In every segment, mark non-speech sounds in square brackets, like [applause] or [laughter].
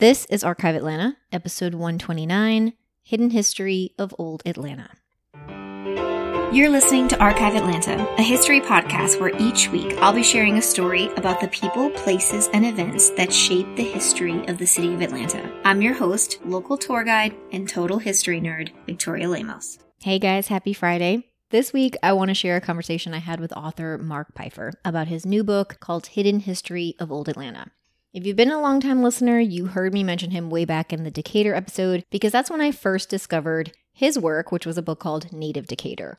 This is Archive Atlanta, episode 129 Hidden History of Old Atlanta. You're listening to Archive Atlanta, a history podcast where each week I'll be sharing a story about the people, places, and events that shape the history of the city of Atlanta. I'm your host, local tour guide, and total history nerd, Victoria Lemos. Hey guys, happy Friday. This week, I want to share a conversation I had with author Mark Pifer about his new book called Hidden History of Old Atlanta. If you've been a long-time listener, you heard me mention him way back in the Decatur episode because that's when I first discovered his work, which was a book called Native Decatur.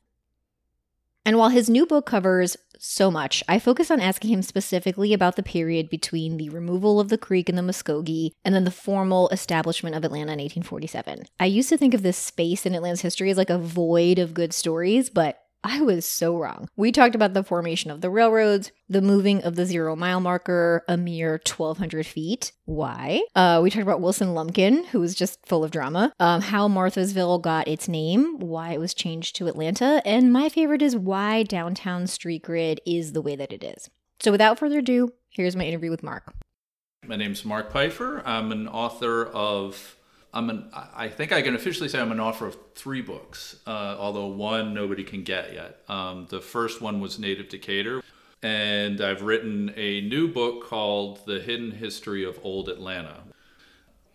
And while his new book covers so much, I focus on asking him specifically about the period between the removal of the creek and the Muskogee and then the formal establishment of Atlanta in 1847. I used to think of this space in Atlanta's history as like a void of good stories, but I was so wrong. We talked about the formation of the railroads, the moving of the zero mile marker a mere 1,200 feet. Why? Uh, we talked about Wilson Lumpkin, who was just full of drama, um, how Marthasville got its name, why it was changed to Atlanta, and my favorite is why downtown street grid is the way that it is. So without further ado, here's my interview with Mark. My name's Mark Pifer. I'm an author of I'm an, I think I can officially say I'm an author of three books, uh, although one nobody can get yet. Um, the first one was Native Decatur, and I've written a new book called The Hidden History of Old Atlanta.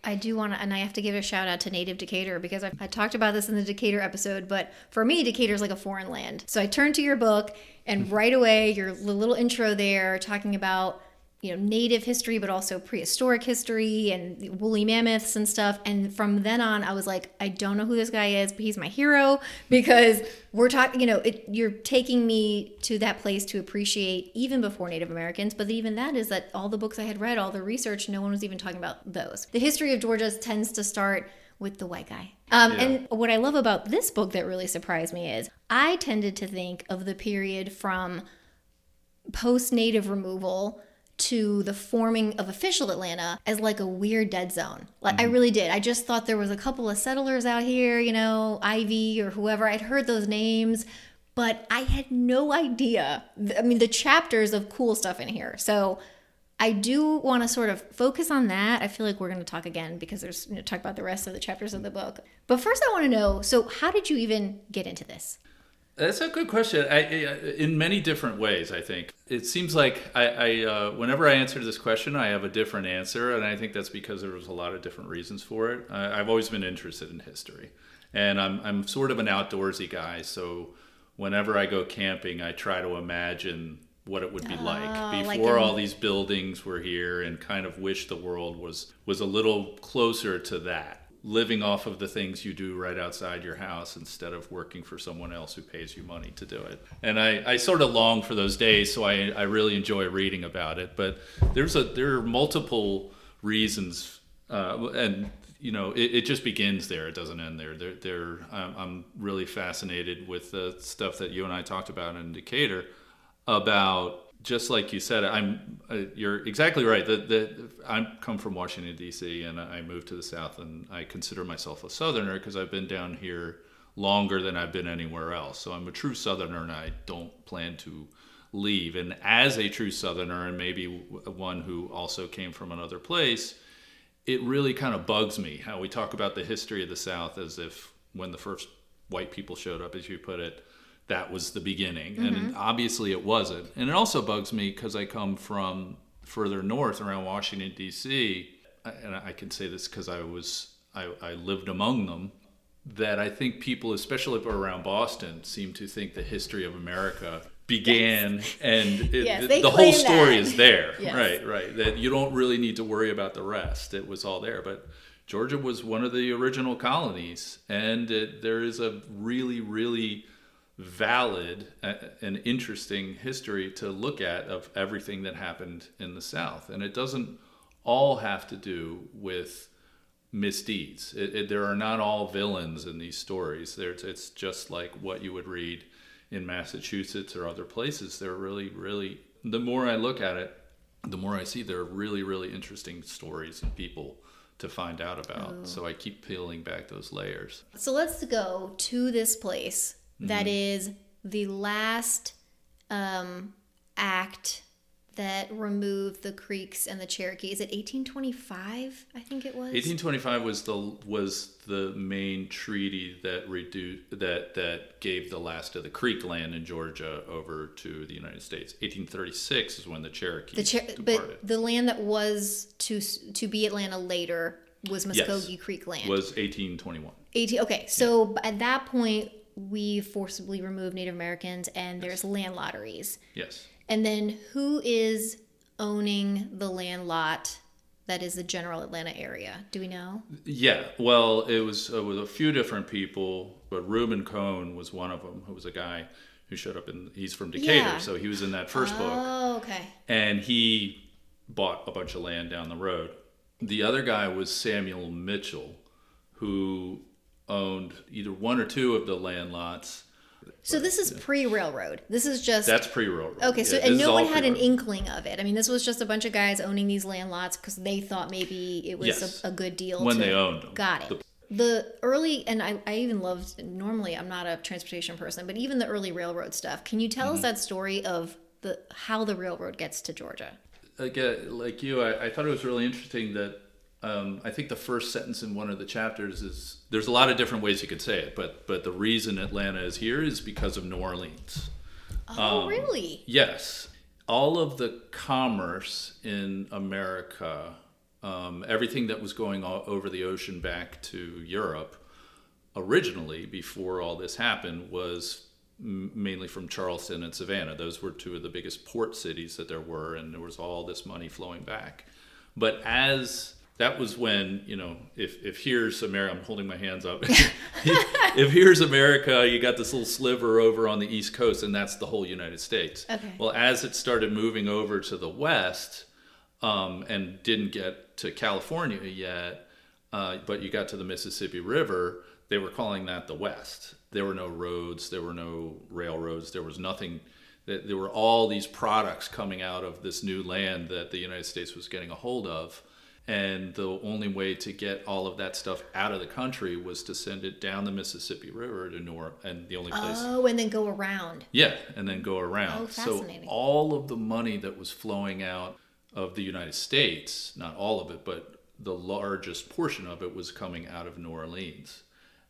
I do want to, and I have to give a shout out to Native Decatur because I, I talked about this in the Decatur episode, but for me, Decatur is like a foreign land. So I turned to your book, and right away, your little intro there talking about you know native history but also prehistoric history and woolly mammoths and stuff and from then on i was like i don't know who this guy is but he's my hero [laughs] because we're talking you know it, you're taking me to that place to appreciate even before native americans but even that is that all the books i had read all the research no one was even talking about those the history of georgia tends to start with the white guy. Um, yeah. And what I love about this book that really surprised me is I tended to think of the period from post native removal to the forming of official Atlanta as like a weird dead zone. Like mm-hmm. I really did. I just thought there was a couple of settlers out here, you know, Ivy or whoever. I'd heard those names, but I had no idea. I mean, the chapters of cool stuff in here. So I do want to sort of focus on that. I feel like we're going to talk again because there's you know, talk about the rest of the chapters of the book. But first, I want to know. So, how did you even get into this? That's a good question. I, in many different ways, I think it seems like I, I uh, whenever I answer this question, I have a different answer, and I think that's because there was a lot of different reasons for it. I, have always been interested in history, and I'm I'm sort of an outdoorsy guy. So whenever I go camping, I try to imagine what it would be oh, like before like all these buildings were here, and kind of wish the world was was a little closer to that living off of the things you do right outside your house instead of working for someone else who pays you money to do it. And I, I sort of long for those days, so I, I really enjoy reading about it. But there's a there are multiple reasons, uh, and you know it, it, just begins there. It doesn't end there. There, there. I'm, I'm really fascinated with the stuff that you and I talked about in Decatur about just like you said, I'm uh, you're exactly right. That that I come from Washington D.C. and I moved to the South, and I consider myself a Southerner because I've been down here longer than I've been anywhere else. So I'm a true Southerner, and I don't plan to leave. And as a true Southerner, and maybe one who also came from another place, it really kind of bugs me how we talk about the history of the South as if when the first white people showed up, as you put it that was the beginning. Mm-hmm. And obviously it wasn't. And it also bugs me because I come from further north around Washington, D.C. And I can say this because I was, I, I lived among them that I think people, especially around Boston, seem to think the history of America began yes. and it, yes, the whole story that. is there. [laughs] Yes. Right, right. That you don't really need to worry about the rest. It was all there. But Georgia was one of the original colonies, and it, there is a really, really valid and interesting history to look at of everything that happened in the South. And it doesn't all have to do with misdeeds. It, it, there are not all villains in these stories. There's, it's just like what you would read in Massachusetts or other places. They're really, really, the more I look at it, the more I see there are really, really interesting stories and people to find out about. Oh. So I keep peeling back those layers. So let's go to this place that mm-hmm. the last um, act that removed the Creeks and the Cherokee? Is it 1825? I think it was. 1825 was the was the main treaty that reduced that that gave the last of the Creek land in Georgia over to the United States. 1836 is when the Cherokee The Cher- departed. but the land that was to to be Atlanta later was Muskogee Yes. Creek land. was 1821. 18 okay so at that point we forcibly remove native americans and there's land lotteries Yes. and then who is owning the land lot that is the general atlanta area do we know Yeah, well, it was uh, with a few different people, but Reuben Cone was one of them, who was a guy who showed up in. He's from Decatur, Yeah. so he was in that first book, oh okay and he bought a bunch of land down the road. The other guy was Samuel Mitchell, who owned either one or two of the land lots. so this is pre-railroad this is just That's pre-railroad. okay so Yeah, and no one had an pre-railroad. inkling of it i mean this was just a bunch of guys owning these land lots because they thought maybe it was Yes. a, a good deal when to- they owned them. Got it. The early, and I, I even loved, normally I'm not a transportation person, but even the early railroad stuff. Can you tell Mm-hmm. us that story of the how the railroad gets to Georgia? again, like you, I, I thought it was really interesting that um, I think the first sentence in one of the chapters is there's a lot of different ways you could say it, but but the reason Atlanta is here is because of New Orleans. Oh, Um, really? Yes, all of the commerce in America, um, everything that was going all over the ocean back to Europe, originally before all this happened was m- mainly from Charleston and Savannah. Those were two of the biggest port cities that there were, and there was all this money flowing back. But as that was when you know, if if here's America, I'm holding my hands up. [laughs] if here's America, you got this little sliver over on the East Coast, and that's the whole United States. Okay. Well, as it started moving over to the West, um, and didn't get to California yet, uh, but you got to the Mississippi River, they were calling that the West. There were no roads, there were no railroads, there was nothing. There there were all these products coming out of this new land that the United States was getting a hold of. And the only way to get all of that stuff out of the country was to send it down the Mississippi River to New Orleans. And the only place Oh, and then go around. yeah, and then go around. Oh, fascinating. so all of the money that was flowing out of the United States, not all of it, but the largest portion of it was coming out of New Orleans.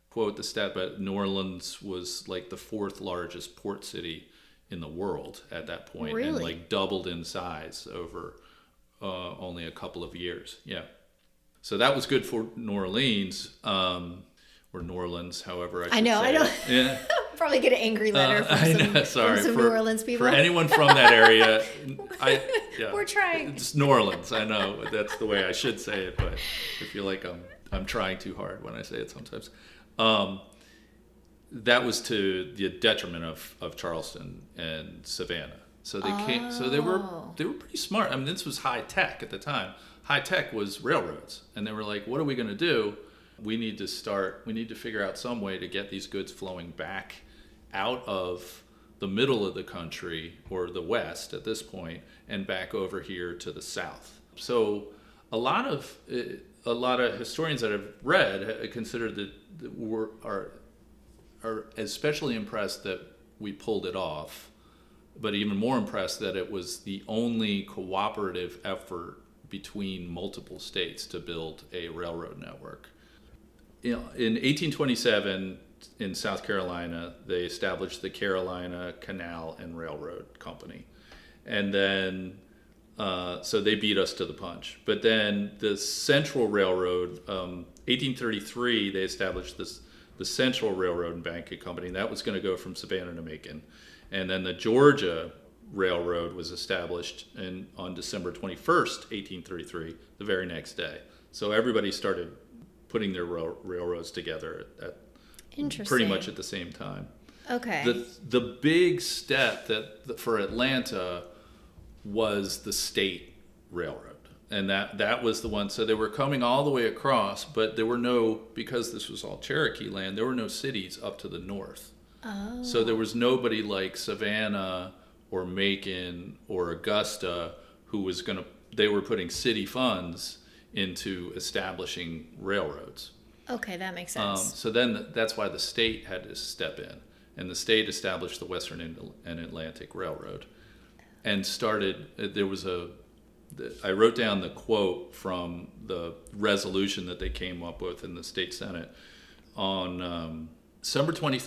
Quote the stat, but New Orleans was like the fourth largest port city in the world at that point, and Really? like doubled in size over uh, only a couple of years. Yeah. So that was good for New Orleans, um, or New Orleans, however I should I know, I don't. Yeah. [laughs] Probably get an angry letter Uh, from some, know, sorry from some for, New Orleans people. For anyone from that area, [laughs] I yeah, We're trying. It's New Orleans. I know that's the way I should say it, but I feel like I'm I'm trying too hard when I say it sometimes. Um, that was to the detriment of, of Charleston and Savannah. So they came. So they were Oh. they were pretty smart. I mean, this was high tech at the time. High tech was railroads, and they were like, "What are we going to do? We need to start. We need to figure out some way to get these goods flowing back out of the middle of the country or the west at this point, and back over here to the south." So a lot of a lot of historians that I've read consider that that we're are are especially impressed that we pulled it off, but even more impressed that it was the only cooperative effort between multiple states to build a railroad network. You know, in 1827, in South Carolina, they established the Carolina Canal and Railroad Company. And then, uh, so they beat us to the punch. But then the Central Railroad, um, 1833, they established this the Central Railroad and Banking Company. And that was going to go from Savannah to Macon. And then the Georgia Railroad was established in, on December 21st, 1833, the very next day. So everybody started putting their rail, railroads together at, pretty much at the same time. Okay. The the big step that that for Atlanta was the state railroad, and that that was the one. So they were coming all the way across, but there were no because this was all Cherokee land. There were no cities up to the north. Oh. So there was nobody like Savannah or Macon or Augusta who was going to. They were putting city funds into establishing railroads. okay, that makes Um, sense. so then th- that's why the state had to step in, and the state established the Western and and Atlantic Railroad. and started. There was a. I wrote down the quote from the resolution that they came up with in the state senate on um, December twenty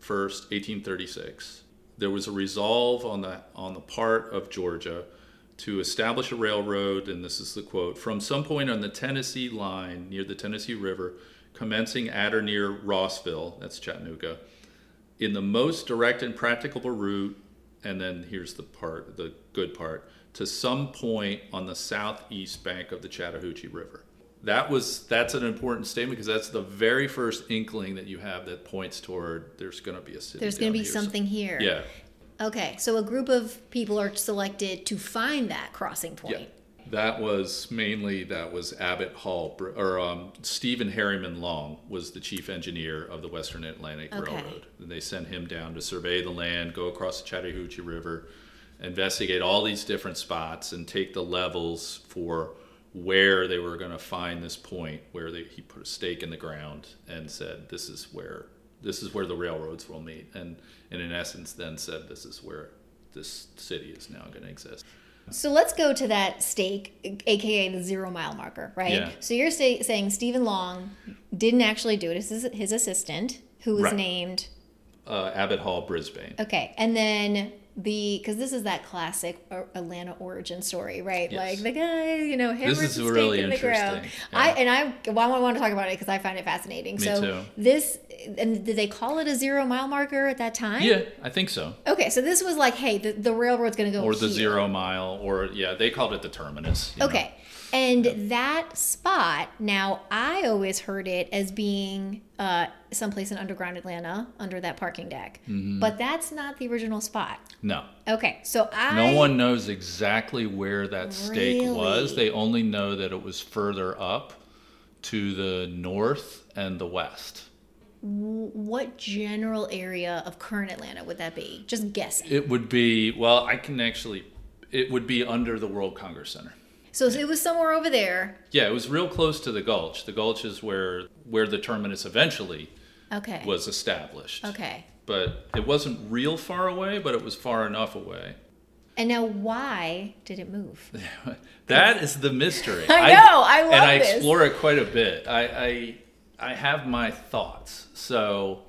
third, first, eighteen thirty six. There was a resolve on the on the part of Georgia to establish a railroad, and this is the quote from some point on the Tennessee line near the Tennessee River, commencing at or near Rossville, that's Chattanooga, in the most direct and practicable route, and then here's the part, the good part, to some point on the southeast bank of the Chattahoochee River. That was that's an important statement because that's the very first inkling that you have that points toward there's going to be a city. There's going to be here. something here. Yeah. Okay, so a group of people are selected to find that crossing point. Yeah. That was mainly that was Abbott Hall or um, Stephen Harriman Long was the chief engineer of the Western Atlantic Okay. Railroad, and they sent him down to survey the land, go across the Chattahoochee River, investigate all these different spots, and take the levels for where they were going to find this point where they, he put a stake in the ground and said, "This is where this is where the railroads will meet," and and in essence, then said, "This is where this city is now going to exist." So let's go to that stake, aka the zero mile marker, right? Yeah. So you're say, saying Stephen Long didn't actually do it. It's his, his assistant, who was Right. named. Uh, Abbott Hall, Brisbane. Okay, and then the because this is that classic Atlanta origin story, right? Yes. Like the guy, you know, hammers is the stake really in the ground. interesting. I and I, well, I want to talk about it because I find it fascinating. Me so too. this and did they call it a zero mile marker at that time? Yeah, I think so. Okay, so this was like, hey, the, the railroad's going to go Or the here. zero mile, or yeah, they called it the terminus. Okay, know. And that spot, now I always heard it as being uh, someplace in underground Atlanta under that parking deck. Mm-hmm. But that's not the original spot. No, Okay, so I. no one knows exactly where that stake was. They only know that it was further up to the north and the west. What general area of current Atlanta would that be? Just guessing. It would be well, I can actually. It would be under the World Congress Center. So it was somewhere over there. Yeah, it was real close to the Gulch. The Gulch is where where the terminus eventually Okay. was established. Okay. But it wasn't real far away, but it was far enough away. And now, why did it move? [laughs] That is the mystery. [laughs] I know, I love and I this. explore it quite a bit. I, I I have my thoughts. So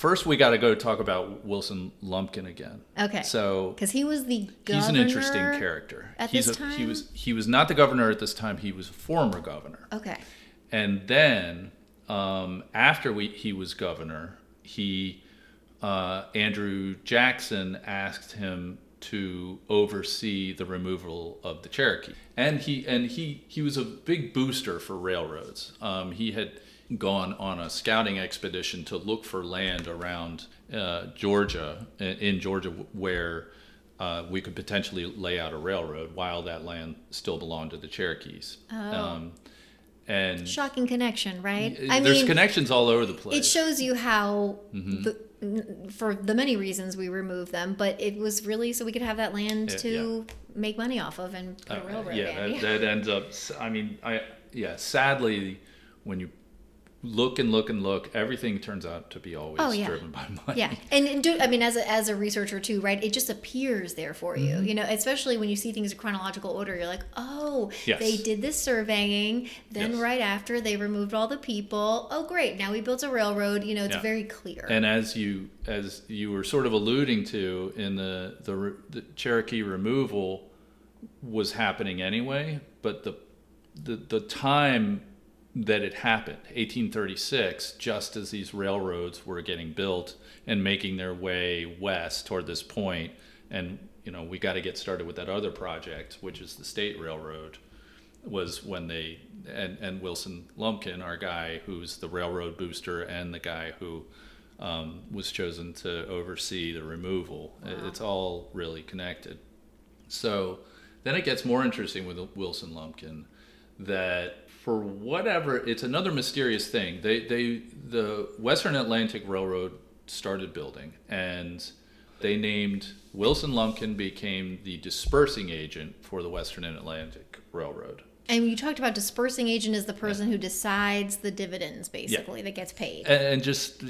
first, we got to go talk about Wilson Lumpkin again. Okay. So Because he was the governor. he's an interesting character. at he's this a, He was he was not the governor at this time. He was a former governor. Okay. And then um, after we, he was governor, he uh, Andrew Jackson asked him to oversee the removal of the Cherokee, and he and he he was a big booster for railroads. Um, he had gone on a scouting expedition to look for land around uh, Georgia, in, Georgia, where uh, we could potentially lay out a railroad while that land still belonged to the Cherokees. Um, and Shocking connection, right? there's connections all over the place. it shows you how Mm-hmm. the, for the many reasons we removed them but it was really so we could have that land Yeah, to make money off of and put a Uh, railroad yeah, that, that ends up. I mean, I yeah. Sadly, when you look and look and look, everything turns out to be always Oh, yeah. driven by [laughs] money. yeah and, and do i mean as a, as a researcher too right it just appears there for you Mm-hmm. you know especially when you see things in chronological order you're like oh Yes. they did this surveying then Yes. right after they removed all the people oh great now we built a railroad you know it's Yeah. very clear And as you as you were sort of alluding to in the the, the Cherokee removal was happening anyway, but the the the time that it happened, 1836, just as these railroads were getting built and making their way west toward this point, and you know we got to get started with that other project, which is the state railroad, was when they and and Wilson Lumpkin, our guy who's the railroad booster and the guy who um, was chosen to oversee the removal. It- It's all really connected. So then it gets more interesting with Wilson Lumpkin that for whatever it's another mysterious thing. They they the Western Atlantic Railroad started building and they named Wilson Lumpkin became the disbursing agent for the Western Atlantic Railroad. And you talked about disbursing agent is the person who decides the dividends, basically, that gets paid. and, and just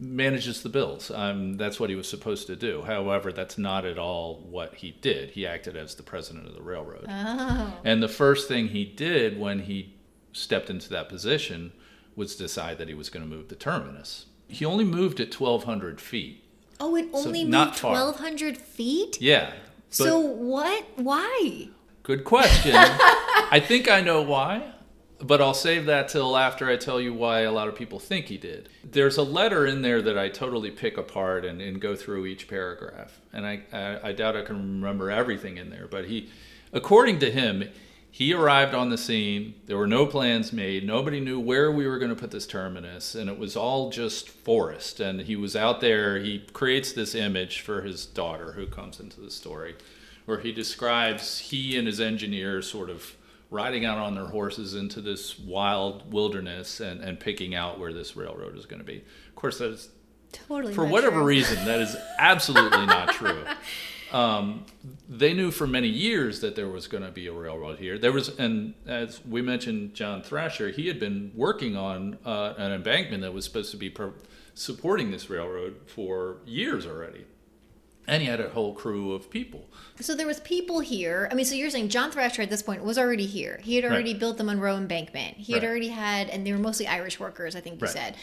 manages the bills. Um, that's what he was supposed to do. However, that's not at all what he did. He acted as the president of the railroad. oh. And the first thing he did when he stepped into that position was decide that he was going to move the terminus. He only moved at 1,200 feet. Oh, it only not moved far. 1,200 feet? Yeah. So what? Why? good question. [laughs] I think I know why, but I'll save that till after I tell you why a lot of people think he did. There's a letter in there that I totally pick apart and, and go through each paragraph. And I, I, I doubt I can remember everything in there, but he, according to him, he arrived on the scene. There were no plans made. Nobody knew where we were going to put this terminus, and it was all just forest. And he was out there. He creates this image for his daughter, who comes into the story, where he describes he and his engineer sort of riding out on their horses into this wild wilderness and, and picking out where this railroad is going to be. Of course, that is Totally. for whatever true. reason, that is absolutely not true. [laughs] Um, they knew for many years that there was going to be a railroad here. There was, and as we mentioned, John Thrasher, he had been working on uh, an embankment that was supposed to be supporting this railroad for years already, and he had a whole crew of people. So there was people here. I mean, so you're saying John Thrasher at this point was already here. He had Right. already built the Monroe Embankment. He had Right. already had, and they were mostly Irish workers, I think you Right. said.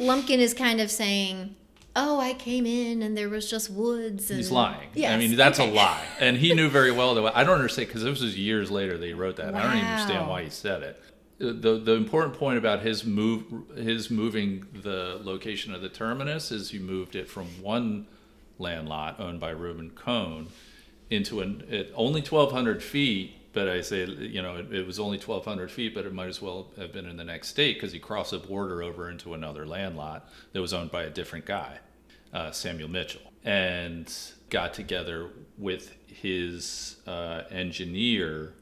Lumpkin is kind of saying, "Oh, I came in and there was just woods." And... He's lying. Yes. I mean, that's okay. a [laughs] lie. And he knew very well that. I don't understand because this was years later that he wrote that. Wow. I don't even understand why he said it. The the important point about his move his moving the location of the terminus is he moved it from one land lot owned by Reuben Cone into an it, only 1,200 feet. But I say, you know, it, it was only 1,200 feet, but it might as well have been in the next state because he crossed a border over into another land lot that was owned by a different guy uh, Samuel Mitchell, and got together with his uh, engineer,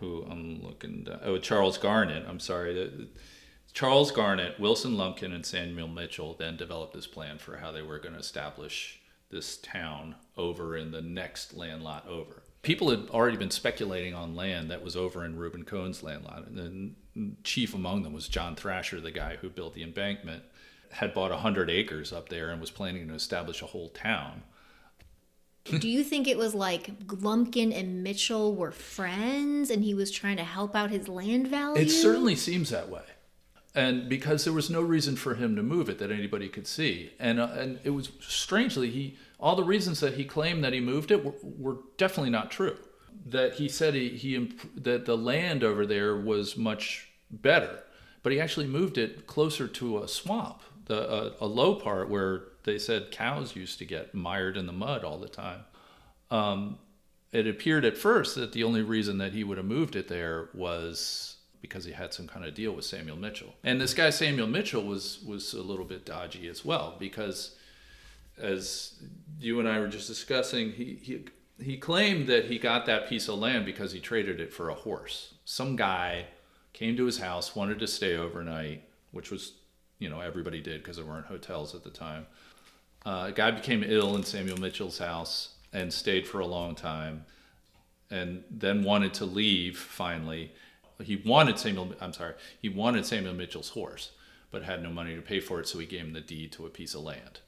who I'm looking, down, oh, Charles Garnett. I'm sorry. Charles Garnett, Wilson Lumpkin, and Samuel Mitchell then developed this plan for how they were going to establish this town over in the next land lot over. People had already been speculating on land that was over in Reuben Cone's land lot, and then chief among them was John Thrasher, the guy who built the embankment had bought 100 acres up there and was planning to establish a whole town. Do you think it was like Lumpkin and Mitchell were friends, and he was trying to help out his land value? It certainly seems that way. And because there was no reason for him to move it that anybody could see. And, uh, and it was strangely, he, all the reasons that he claimed that he moved it were, were definitely not true. That he said he, he, imp- that the land over there was much better, but he actually moved it closer to a swamp, the, a, a low part where they said cows used to get mired in the mud all the time. Um, it appeared at first that the only reason that he would have moved it there was because he had some kind of deal with Samuel Mitchell. And this guy Samuel Mitchell was was a little bit dodgy as well because as you and I were just discussing, he he he claimed that he got that piece of land because he traded it for a horse. Some guy came to his house, wanted to stay overnight, which was, you know, everybody did because there weren't hotels at the time. Uh, a guy became ill in Samuel Mitchell's house and stayed for a long time and then wanted to leave finally. He wanted Samuel, I'm sorry, he wanted Samuel Mitchell's horse, but had no money to pay for it, so he gave him the deed to a piece of land.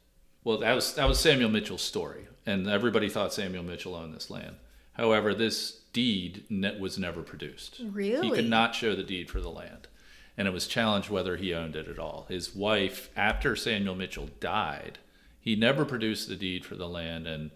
Well, that was that was Samuel Mitchell's story, and everybody thought Samuel Mitchell owned this land. However, this deed was never produced. Really, he could not show the deed for the land, and it was challenged whether he owned it at all. His wife, after Samuel Mitchell died, he never produced the deed for the land, and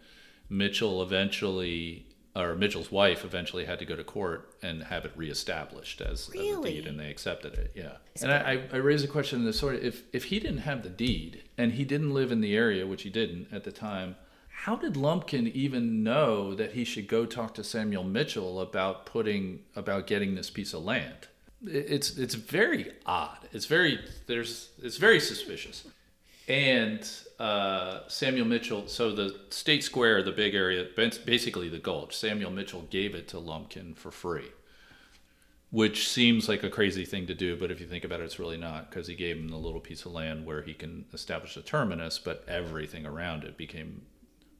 Mitchell eventually, or Mitchell's wife eventually had to go to court and have it reestablished as, as a Really? deed, and they accepted it. Yeah, and I, I, I raise a question in this sort of if if he didn't have the deed and he didn't live in the area, which he didn't at the time. How did Lumpkin even know that he should go talk to Samuel Mitchell about putting about getting this piece of land? It- It's it's very odd. It's very there's it's very suspicious. And uh, Samuel Mitchell, so the State Square, the big area, basically the Gulch, Samuel Mitchell gave it to Lumpkin for free, which seems like a crazy thing to do, but if you think about it, it's really not because he gave him the little piece of land where he can establish a terminus, but everything around it became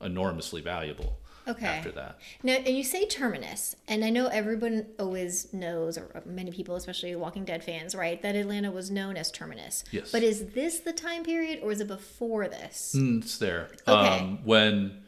enormously valuable. Okay. after that. Now, and you say terminus, and I know everyone always knows, or many people, especially Walking Dead fans, right, that Atlanta was known as terminus. Yes. But is this the time period, or is it before this? Mm, It's there. Okay. Um, when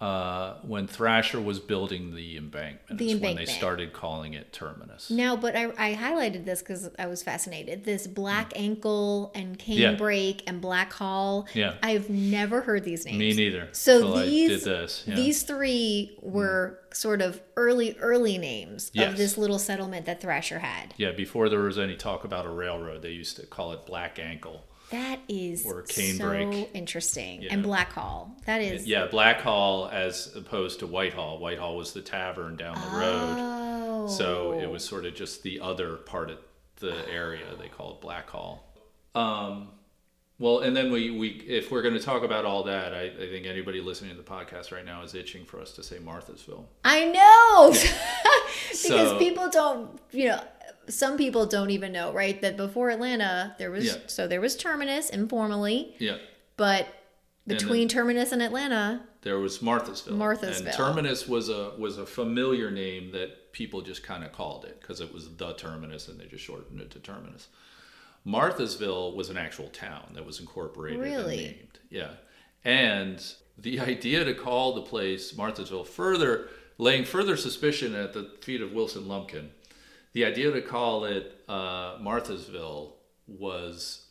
uh, when Thrasher was building the embankment, The is when they started calling it Terminus. No, but I, I highlighted this because I was fascinated. This Black Ankle and Cane Mm. Yeah. Break and Black Hall. Yeah. I've never heard these names. Me neither. So these I did this. Yeah. these three were sort of early early names Yes. of this little settlement that Thrasher had. yeah, before there was any talk about a railroad, they used to call it Black Ankle. That is Or so interesting. Yeah. And Black Hall. That is Yeah, Black Hall as opposed to Whitehall. Whitehall was the tavern down the road. Oh. So it was sort of just the other part of the area they call it Black Hall. Um, well, and then we, we if we're going to talk about all that, I, I think anybody listening to the podcast right now is itching for us to say Marthasville. I know. [laughs] because So- people don't, you know, some people don't even know, right? That before Atlanta, there was Yeah. so there was Terminus informally, Yeah, but between Terminus and Atlanta, there was Marthasville. Marthasville. And Terminus was a was a familiar name that people just kind of called it because it was the Terminus, and they just shortened it to Terminus. Marthasville was an actual town that was incorporated Really? and named. Yeah, and the [laughs] idea to call the place Marthasville further laying further suspicion at the feet of Wilson Lumpkin. The idea to call it uh, Marthasville was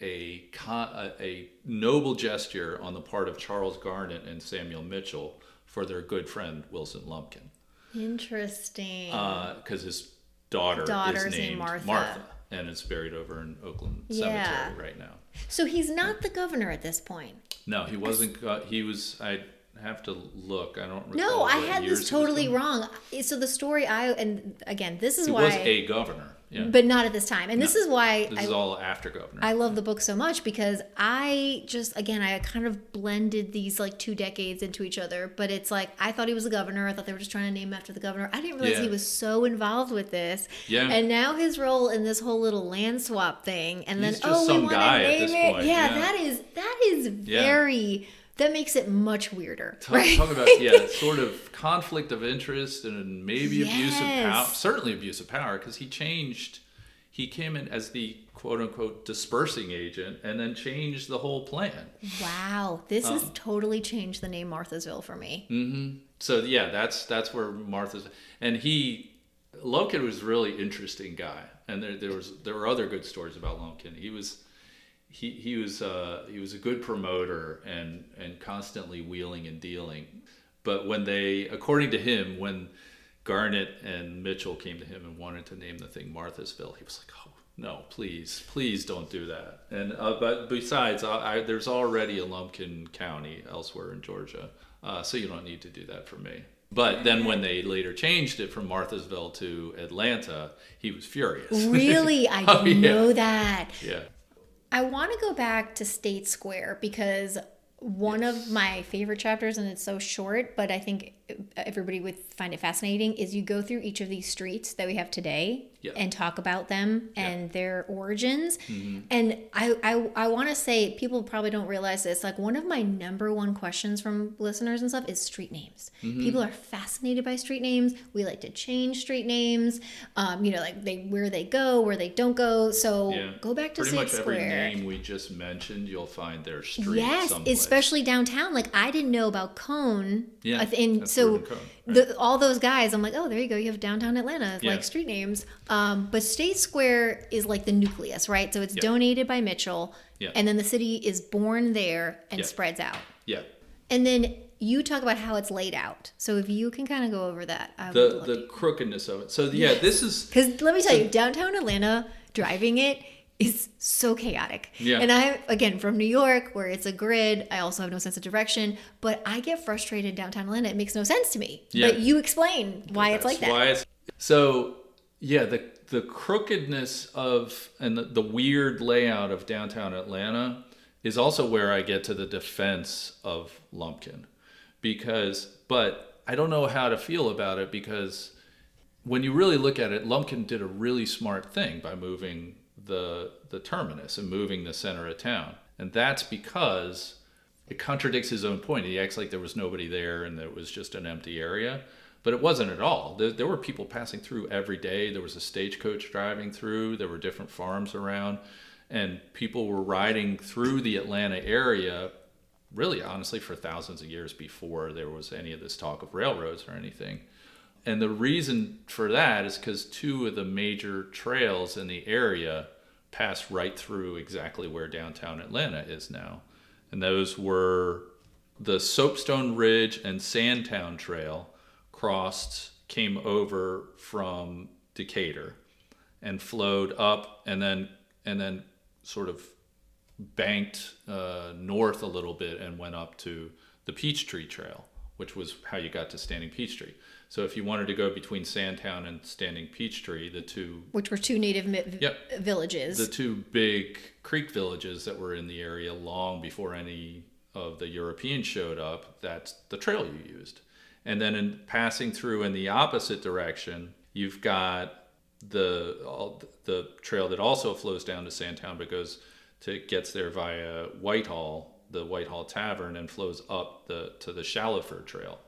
a, con- a a noble gesture on the part of Charles Garnett and Samuel Mitchell for their good friend Wilson Lumpkin, interesting. because his daughter Daughter's is named named Martha. Martha. and it's buried over in Oakland Yeah. Cemetery right now. so he's not the governor at this point. No, he wasn't. Uh, he was. I have to look. I don't. No, I had this totally wrong. So the story I and again, this is He why was a governor. Yeah. but not at this time. And this is why this I is all after governor. I love the book so much because I just again I kind of blended these like two decades into each other. But it's like I thought he was a governor. I thought they were just trying to name him after the governor. I didn't realize Yeah. he was so involved with this. Yeah. And now his role in this whole little land swap thing, and He's then oh, some we want to name it. Yeah, yeah. that is that is very. That makes it much weirder. Talk, right? talk about yeah, [laughs] sort of conflict of interest and maybe abuse of power. Certainly abuse of power because he changed. He came in as the quote unquote disbursing agent and then changed the whole plan. Wow, this Um, has totally changed the name Marthasville for me. Mm. So yeah, that's that's where Martha's and he Lumpkin was a really interesting guy, and there there was there were other good stories about Lumpkin. He was he he was uh, he was a good promoter and and constantly wheeling and dealing. But when they, according to him, when Garnett and Mitchell came to him and wanted to name the thing Marthasville, he was like, "Oh no, please, please don't do that." And uh, but besides, I, I, there's already a Lumpkin County elsewhere in Georgia, uh, so you don't need to do that for me. But then when they later changed it from Marthasville to Atlanta, he was furious. Really, [laughs] I Oh, didn't yeah. know that. yeah. I want to go back to State Square because one of my favorite chapters, and it's so short, but I think everybody would find it fascinating, is you go through each of these streets that we have today Yeah. and talk about them and their origins. Mm-hmm. And I, I, I want to say, people probably don't realize this. Like, one of my number one questions from listeners and stuff is street names. Mm-hmm. People are fascinated by street names. We like to change street names, um, you know, like they where they go, where they don't go. So Yeah. go back to Pretty State much Square. every name we just mentioned, you'll find their street. Yes, someplace. especially downtown. Like I didn't know about Cone. Yeah, I th- and that's so Cone, right. the, all those guys, I'm like, oh, there you go. You have downtown Atlanta, Yeah. like street names. Um, but State Square is like the nucleus, right? So it's Yeah. donated by Mitchell, Yeah. and then the city is born there and Yeah. spreads out. Yeah. And then you talk about how it's laid out. So if you can kind of go over that, I would The the crookedness of it. So yeah, this is [laughs] Because let me tell you, downtown Atlanta, driving it is so chaotic. Yeah. And I, again, from New York, where it's a grid, I also have no sense of direction, but I get frustrated downtown Atlanta. It makes no sense to me. Yeah. But you explain why it's like that. Why it's, so yeah, the the crookedness of and the, the weird layout of downtown Atlanta is also where I get to the defense of Lumpkin, because but I don't know how to feel about it because when you really look at it, Lumpkin did a really smart thing by moving the the terminus and moving the center of town, and that's because it contradicts his own point. He acts like there was nobody there and that it was just an empty area, but it wasn't at all. There, there were people passing through every day. There was a stagecoach driving through. There were different farms around, and people were riding through the Atlanta area. Really, honestly, for thousands of years before there was any of this talk of railroads or anything. And the reason for that is because two of the major trails in the area pass right through exactly where downtown Atlanta is now. And those were the Soapstone Ridge and Sandtown Trail crossed, came over from Decatur and flowed up and then and then sort of banked uh, north a little bit and went up to the Peachtree Trail, which was how you got to Standing Peachtree. So if you wanted to go between Sandtown and Standing Peachtree, the two which were two native mi- Yep. villages. the two big creek villages that were in the area long before any of the Europeans showed up, that's the trail you used. And then in passing through in the opposite direction, you've got the all, the trail that also flows down to Sandtown but goes to gets there via Whitehall, the Whitehall Tavern, and flows up the to the Shallowford Trail.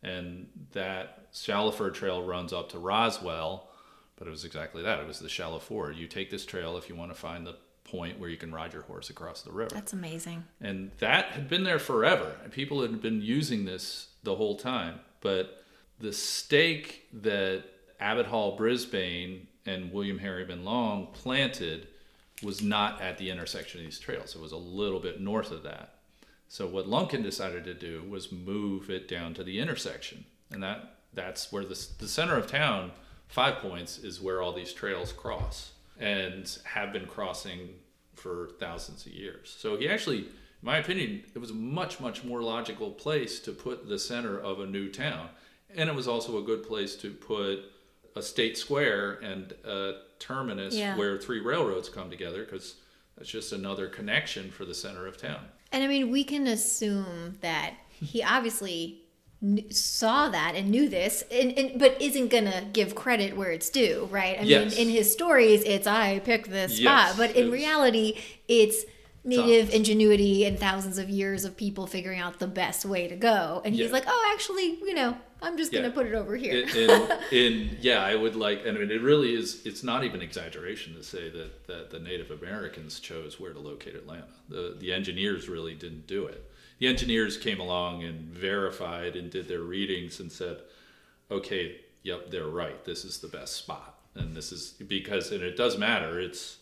And that Shallowford Trail runs up to Roswell, but it was exactly that. It was the shallow ford. You take this trail if you want to find the point where you can ride your horse across the river. That's amazing. And that had been there forever. And people had been using this the whole time. But the stake that Abbott Hall Brisbane and William Harriman Long planted was not at the intersection of these trails. It was a little bit north of that. So what Lumpkin decided to do was move it down to the intersection. And that that's where the, the center of town, Five Points, is where all these trails cross and have been crossing for thousands of years. So he actually, in my opinion, it was a much, much more logical place to put the center of a new town. And it was also a good place to put a state square and a terminus Yeah. where three railroads come together because that's just another connection for the center of town. And I mean, we can assume that he obviously saw that and knew this, and, and but isn't gonna give credit where it's due, right? I Yes. mean, in his stories, it's I picked this Yes, spot, but in reality, it's native ingenuity and thousands of years of people figuring out the best way to go. And he's like, oh, actually, you know, I'm just gonna put it over here. [laughs] in, yeah i would like and i mean it really is it's not even exaggeration to say that, that the native americans chose where to locate atlanta the, the engineers really didn't do it the engineers came along and verified and did their readings and said okay yep they're right. This is the best spot. And this is because and it does matter. It's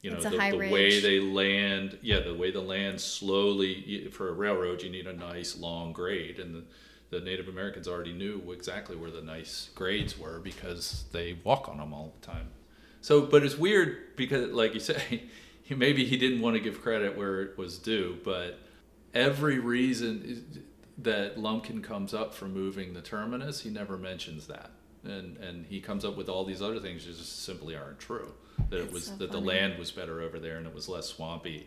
you know the, the way they land yeah the way the land slowly for a railroad you need a nice long grade. And the, the native americans already knew exactly where the nice grades were because they walk on them all the time. So but it's weird because like you say [laughs] maybe he didn't want to give credit where it was due but every reason that lumpkin comes up for moving the terminus he never mentions that and and he comes up with all these other things that just simply aren't true that it was so that the land was better over there and it was less swampy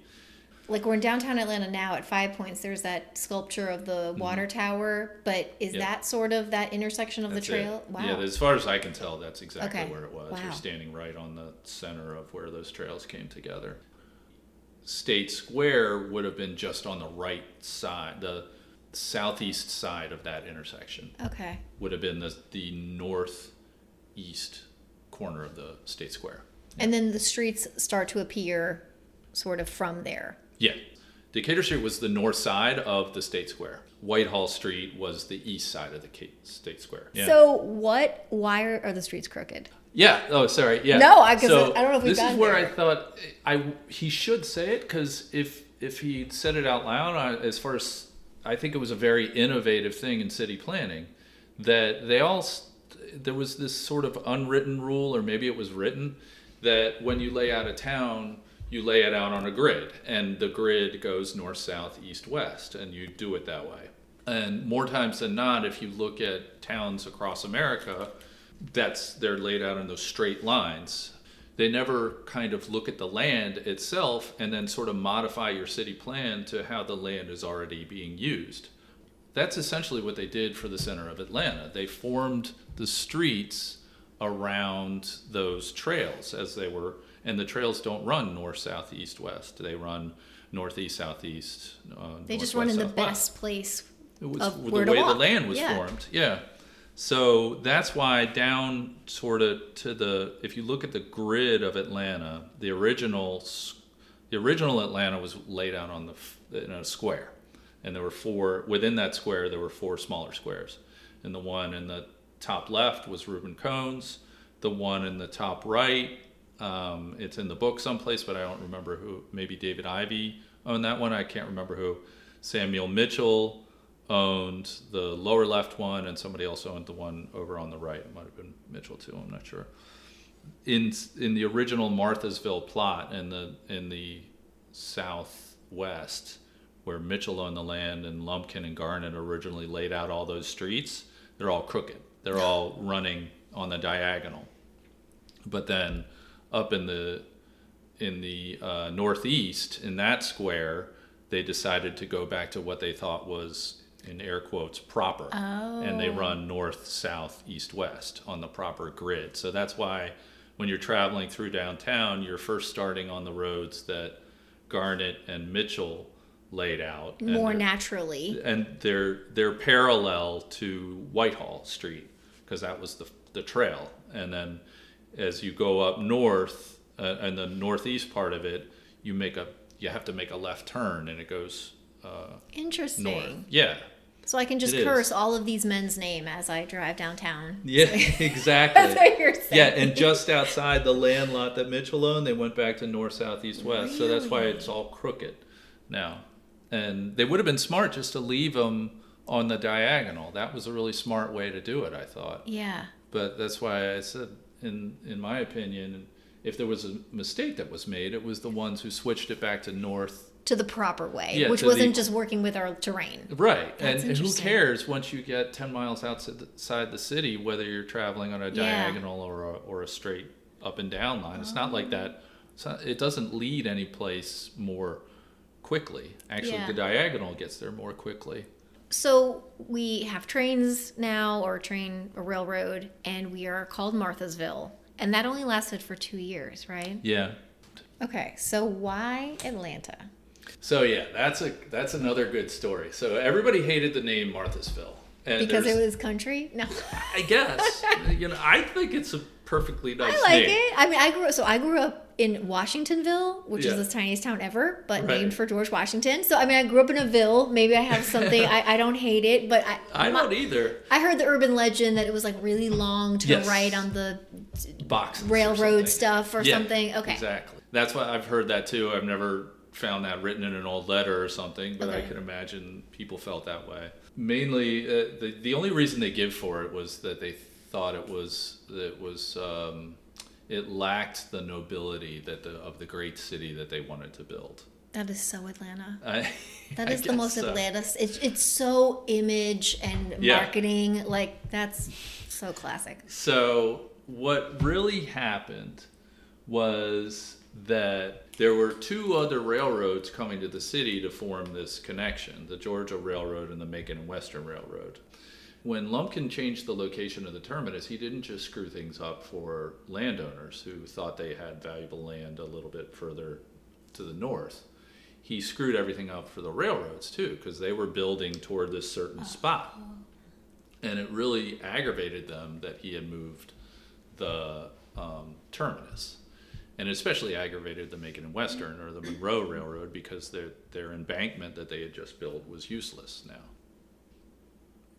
like we're in downtown Atlanta now at Five Points. There's that sculpture of the mm-hmm. water tower, but is Yeah. that sort of that intersection of That's the trail? it. Wow. Yeah, as far as I can tell, that's exactly Okay. where it was. Wow. You're standing right on the center of where those trails came together. State Square would have been just on the right side, the southeast side of that intersection okay. would have been the, the northeast corner of the State Square. And then the streets start to appear sort of from there. Yeah. Decatur Street was the north side of the State Square. Whitehall Street was the east side of the State Square. Yeah. So what? Why are, are the streets crooked? Yeah. Oh, sorry. Yeah. No, I- 'cause I don't know if we've this is where there. I thought I he should say it because if if he said it out loud, I, as far as I think it was a very innovative thing in city planning that they all there was this sort of unwritten rule, or maybe it was written, that when you lay out a town, you lay it out on a grid, and the grid goes north, south, east, west, and you do it that way. And more times than not, if you look at towns across America, that's they're laid out in those straight lines. They never kind of look at the land itself and then sort of modify your city plan to how the land is already being used. That's essentially what they did for the center of Atlanta. They formed the streets around those trails as they were and the trails don't run north, south, east, west. They run northeast, southeast. Uh, They just run in the best place. It was of the way the land was Yeah. formed. Yeah. So that's why down sort of to the if you look at the grid of Atlanta, the original the original Atlanta was laid out on the in a square, and there were four within that square. There were four smaller squares, and the one in the top left was Reuben Cone's. The one in the top right, um, it's in the book someplace, but I don't remember who. Maybe David Ivy owned that one. I can't remember who. Samuel Mitchell owned the lower left one, and somebody else owned the one over on the right. It might have been Mitchell too. I'm not sure. In in the original Marthasville plot in the in the southwest, where Mitchell owned the land and Lumpkin and Garnett originally laid out all those streets, they're all crooked. They're all running on the diagonal. But then up in the in the uh, northeast in that square, they decided to go back to what they thought was in air quotes proper, and they run north, south, east, west on the proper grid. So that's why when you're traveling through downtown, you're first starting on the roads that Garnett and Mitchell laid out. More naturally. and they're they're parallel to Whitehall Street because that was the the trail. And then as you go up north uh, and the northeast part of it, you make a you have to make a left turn and it goes uh, Interesting. north. Yeah. So I can just It is. curse all of these men's name as I drive downtown. Yeah, [laughs] exactly. That's what you're saying. Yeah, and just outside the land lot that Mitchell owned, they went back to north, south, east, west. So that's why it's all crooked now. And they would have been smart just to leave them on the diagonal. That was a really smart way to do it, I thought. Yeah. But that's why I said, in in my opinion, if there was a mistake that was made, it was the ones who switched it back to north. To the proper way, Yeah, which wasn't just working with our terrain. Right, That's and, and who cares once you get ten miles outside the, city whether you're traveling on a Yeah. diagonal or a, or a straight up and down line? It's not like oh. that. It's not, it doesn't lead any place more quickly. Actually, Yeah. the diagonal gets there more quickly. So we have trains now, or train, a railroad, and we are called Marthasville. And that only lasted for two years, right? Yeah. Okay, so why Atlanta? So yeah, that's a that's another good story. So everybody hated the name Marthasville, and Because it was country? No. I guess you know I think it's a perfectly nice I like name. it. I mean, I grew up. So I grew up in Washingtonville, which Yeah. is the tiniest town ever, but Right. named for George Washington. So I mean, I grew up in a ville. Maybe I have something. [laughs] I, I don't hate it, but I I my- don't either. I heard the urban legend that it was like really long to Yes. write on the box railroad something. stuff or Yeah, something. Okay. Exactly. That's why I've heard that too. I've never found that written in an old letter or something, but I can imagine people felt that way. Mainly, uh, the the only reason they give for it was that they thought it was it was um, it lacked the nobility that the of the great city that they wanted to build. That is so Atlanta. I, [laughs] That I the most so. Atlanta. It's it's so image and Yeah. marketing. Like that's so classic. So what really happened was that there were two other railroads coming to the city to form this connection, the Georgia Railroad and the Macon and Western Railroad. When Lumpkin changed the location of the terminus, he didn't just screw things up for landowners who thought they had valuable land a little bit further to the north. He screwed everything up for the railroads too, because they were building toward this certain spot and it really aggravated them that he had moved the um, terminus, and especially aggravated the Macon and Western or the Monroe Railroad because their their embankment that they had just built was useless now.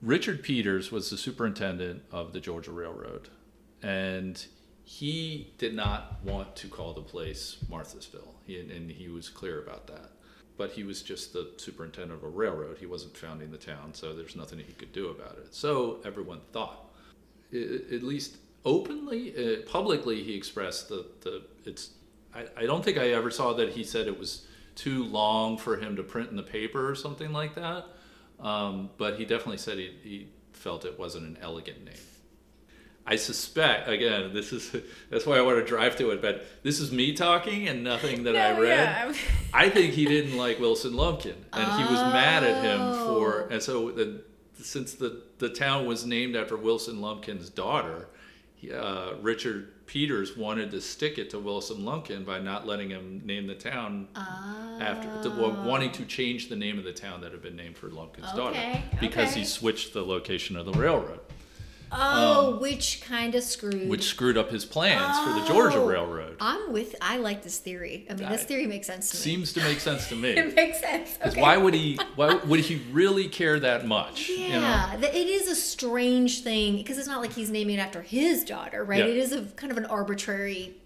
Richard Peters was the superintendent of the Georgia Railroad, and he did not want to call the place Marthasville, he, and he was clear about that. But he was just the superintendent of a railroad. He wasn't founding the town, so there's nothing he could do about it. So everyone thought, at least openly, uh, publicly, he expressed that the it's. I, I don't think I ever saw that he said it was too long for him to print in the paper or something like that. Um, but he definitely said he, he felt it wasn't an elegant name. I suspect again, this is [laughs] that's why I want to drive to it, but this is me talking and nothing that I read. yeah. [laughs] I think he didn't like Wilson Lumpkin, and he was mad at him for. Oh. And so, the, since the the town was named after Wilson Lumpkin's daughter, uh, Richard Peters wanted to stick it to Wilson Lumpkin by not letting him name the town after the, wa- wanting to change the name of the town that had been named for Lumpkin's daughter Okay, because he switched the location of the railroad, Oh, which kind of screwed. Um, which screwed up his plans for the Georgia Oh, Railroad. I'm with. I like this theory. I mean, this theory makes sense to me. Seems to make sense to me. [laughs] it makes sense. Okay. why would he? Why would he really care that much? Yeah, You know? it is a strange thing because it's not like he's naming it after his daughter, right? Yeah. It is a kind of an arbitrary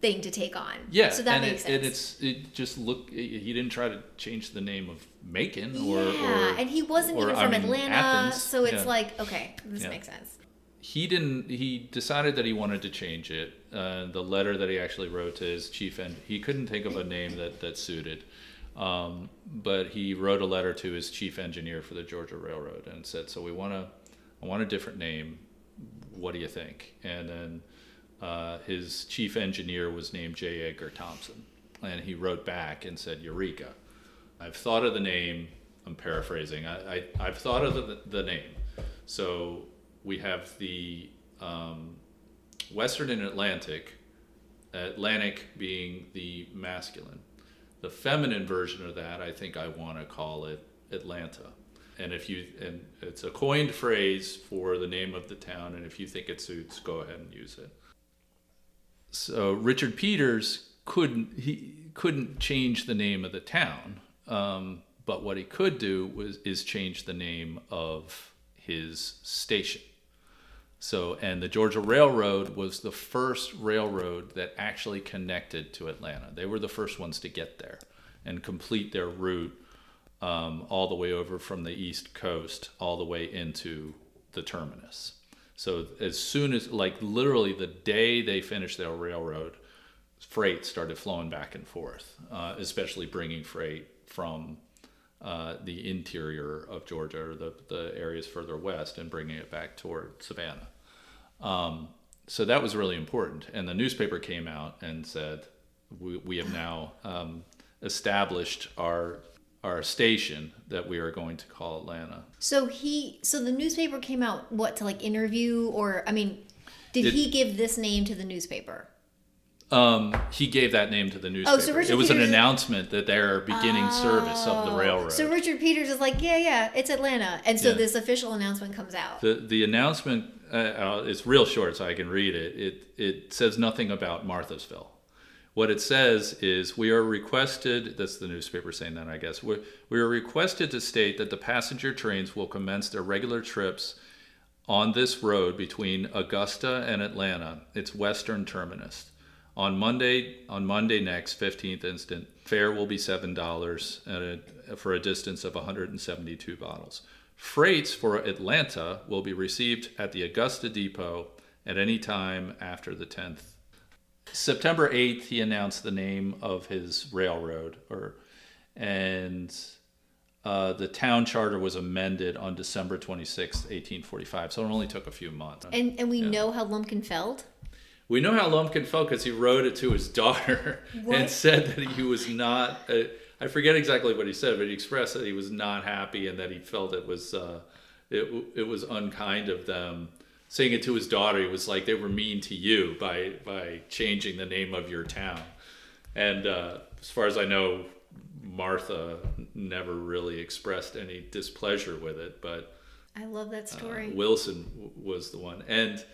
thing to take on. Yeah, so that and makes it, sense. and it's it just look. He didn't try to change the name of Macon or yeah, or, and he wasn't or, even I from mean, Atlanta, Athens. so it's Yeah. like okay, this Yeah. makes sense. He didn't. He decided that he wanted to change it. Uh, the letter that he actually wrote to his chief, and he couldn't think of a name that that suited. Um, but he wrote a letter to his chief engineer for the Georgia Railroad and said, "So we want to, I want a different name. What do you think?" And then uh, his chief engineer was named J. Edgar Thomson, and he wrote back and said, "Eureka! I've thought of the name. I'm paraphrasing. I, I I've thought of the, the name. So we have the um, Western and Atlantic, Atlantic being the masculine. The feminine version of that, I think I want to call it Atlanta. And if you and it's a coined phrase for the name of the town, and if you think it suits, go ahead and use it. So Richard Peters couldn't he couldn't change the name of the town, um, but what he could do was is change the name of his station. So, and the Georgia Railroad was the first railroad that actually connected to Atlanta. They were the first ones to get there and complete their route um, all the way over from the East Coast, all the way into the terminus. So, as soon as, like, literally the day they finished their railroad, freight started flowing back and forth, uh, especially bringing freight from uh, the interior of Georgia or the, the areas further west and bringing it back toward Savannah. Um, so that was really important. And the newspaper came out and said, we, we have now um, established our, our station that we are going to call Atlanta. So he, so the newspaper came out what to like interview or I mean, did It- he give this name to the newspaper? Um, he gave that name to the newspaper. Oh, so Richard it was an announcement that they're beginning service of the railroad. Oh, So Richard Peters is like, yeah, yeah, it's Atlanta, and so Yeah. this official announcement comes out. The the announcement uh, uh, it's real short, so I can read it. It it says nothing about Marthasville. What it says is we are requested. That's the newspaper saying that, I guess. We we are requested to state that the passenger trains will commence their regular trips on this road between Augusta and Atlanta, its western terminus. On Monday, on Monday next, 15th instant, fare will be seven dollars for a distance of 172 bottles. Freights for Atlanta will be received at the Augusta Depot at any time after the 10th. September 8th, he announced the name of his railroad, or and uh, the town charter was amended on December 26th, 1845. So it only took a few months. And and we know how Lumpkin felt. We know how Lumpkin felt because he wrote it to his [laughs] daughter What? and said that he was not. Uh, I forget exactly what he said, but he expressed that he was not happy and that he felt it was uh, it, it was unkind of them. Saying it to his daughter, he was like they were mean to you by by changing the name of your town. And uh, as far as I know, Martha never really expressed any displeasure with it, but I love that story. uh, Wilson w- was the one, and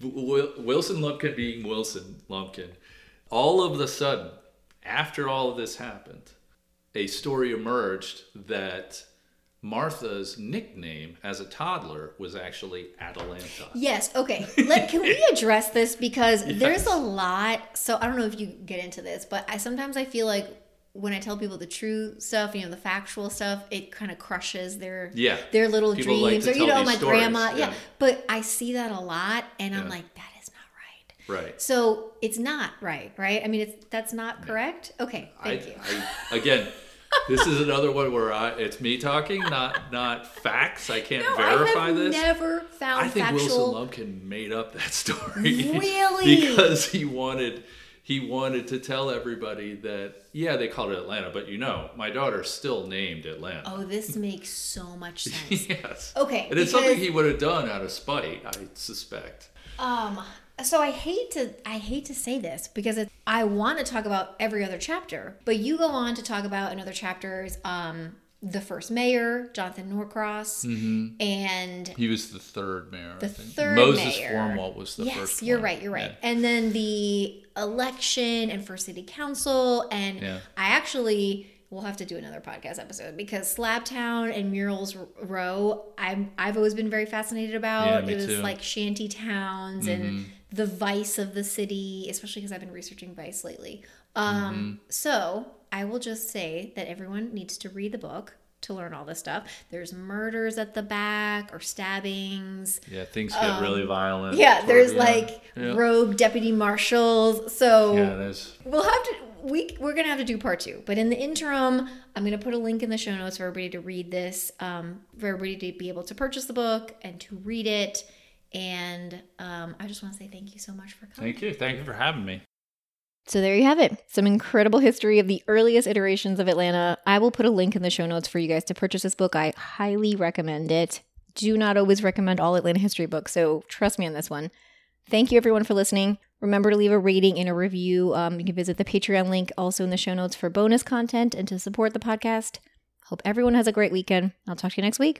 w- Wilson Lumpkin being Wilson Lumpkin, all of a sudden, after all of this happened, a story emerged that Martha's nickname as a toddler was actually Atalanta. Yes. Okay. Let can we [laughs] address this because there's a lot. So I don't know if you get into this, but I sometimes I feel like when I tell people the true stuff, you know, the factual stuff, it kind of crushes their Yeah. their little People like dreams to or you know my stories, grandma. Yeah. yeah. But I see that a lot, and I'm like, that is not right. Right. So it's not right, right? I mean, it's that's not correct. Okay. I, Thank you. I, again, this is another one where I, it's me talking, not not facts. I can't no, verify I have this. never found I think factual. Wilson Lumpkin made up that [laughs] story. Really? because he wanted he wanted to tell everybody that yeah, they called it Atlanta, but you know, my daughter's still named Atlanta. Oh, this makes so much [laughs] sense. yes. Okay, And it's something he would have done out of spite, I suspect. Um, so I hate to I hate to say this because it, I want to talk about every other chapter, but you go on to talk about in other chapters um the first mayor, Jonathan Norcross, and He was the third mayor. the I think. third Moses mayor. Formwalt was the yes, first. you're one. right. You're right. Yeah. And then the election and for city council, and Yeah. I actually we'll have to do another podcast episode because Slabtown and Murrel's Row, I'm I've always been very fascinated about. Yeah, it was too. Mm-hmm. like shanty towns and the vice of the city, especially because I've been researching vice lately. Um, Mm-hmm. so I will just say that everyone needs to read the book. To learn all this stuff, there's murders at the back or stabbings. Yeah, things get really violent. Um, Yeah, toward there's the end. like Yeah. rogue deputy marshals. So Yeah, there's. we'll have to we we're gonna have to do part two. But in the interim, I'm gonna put a link in the show notes for everybody to read this, um, for everybody to be able to purchase the book and to read it. And um, I just want to say thank you so much for coming. Thank you. Thank you for having me. So there you have it. Some incredible history of the earliest iterations of Atlanta. I will put a link in the show notes for you guys to purchase this book. I highly recommend it. Do not always recommend all Atlanta history books, so trust me on this one. Thank you everyone for listening. Remember to leave a rating and a review. Um, you can visit the Patreon link also in the show notes for bonus content and to support the podcast. Hope everyone has a great weekend. I'll talk to you next week.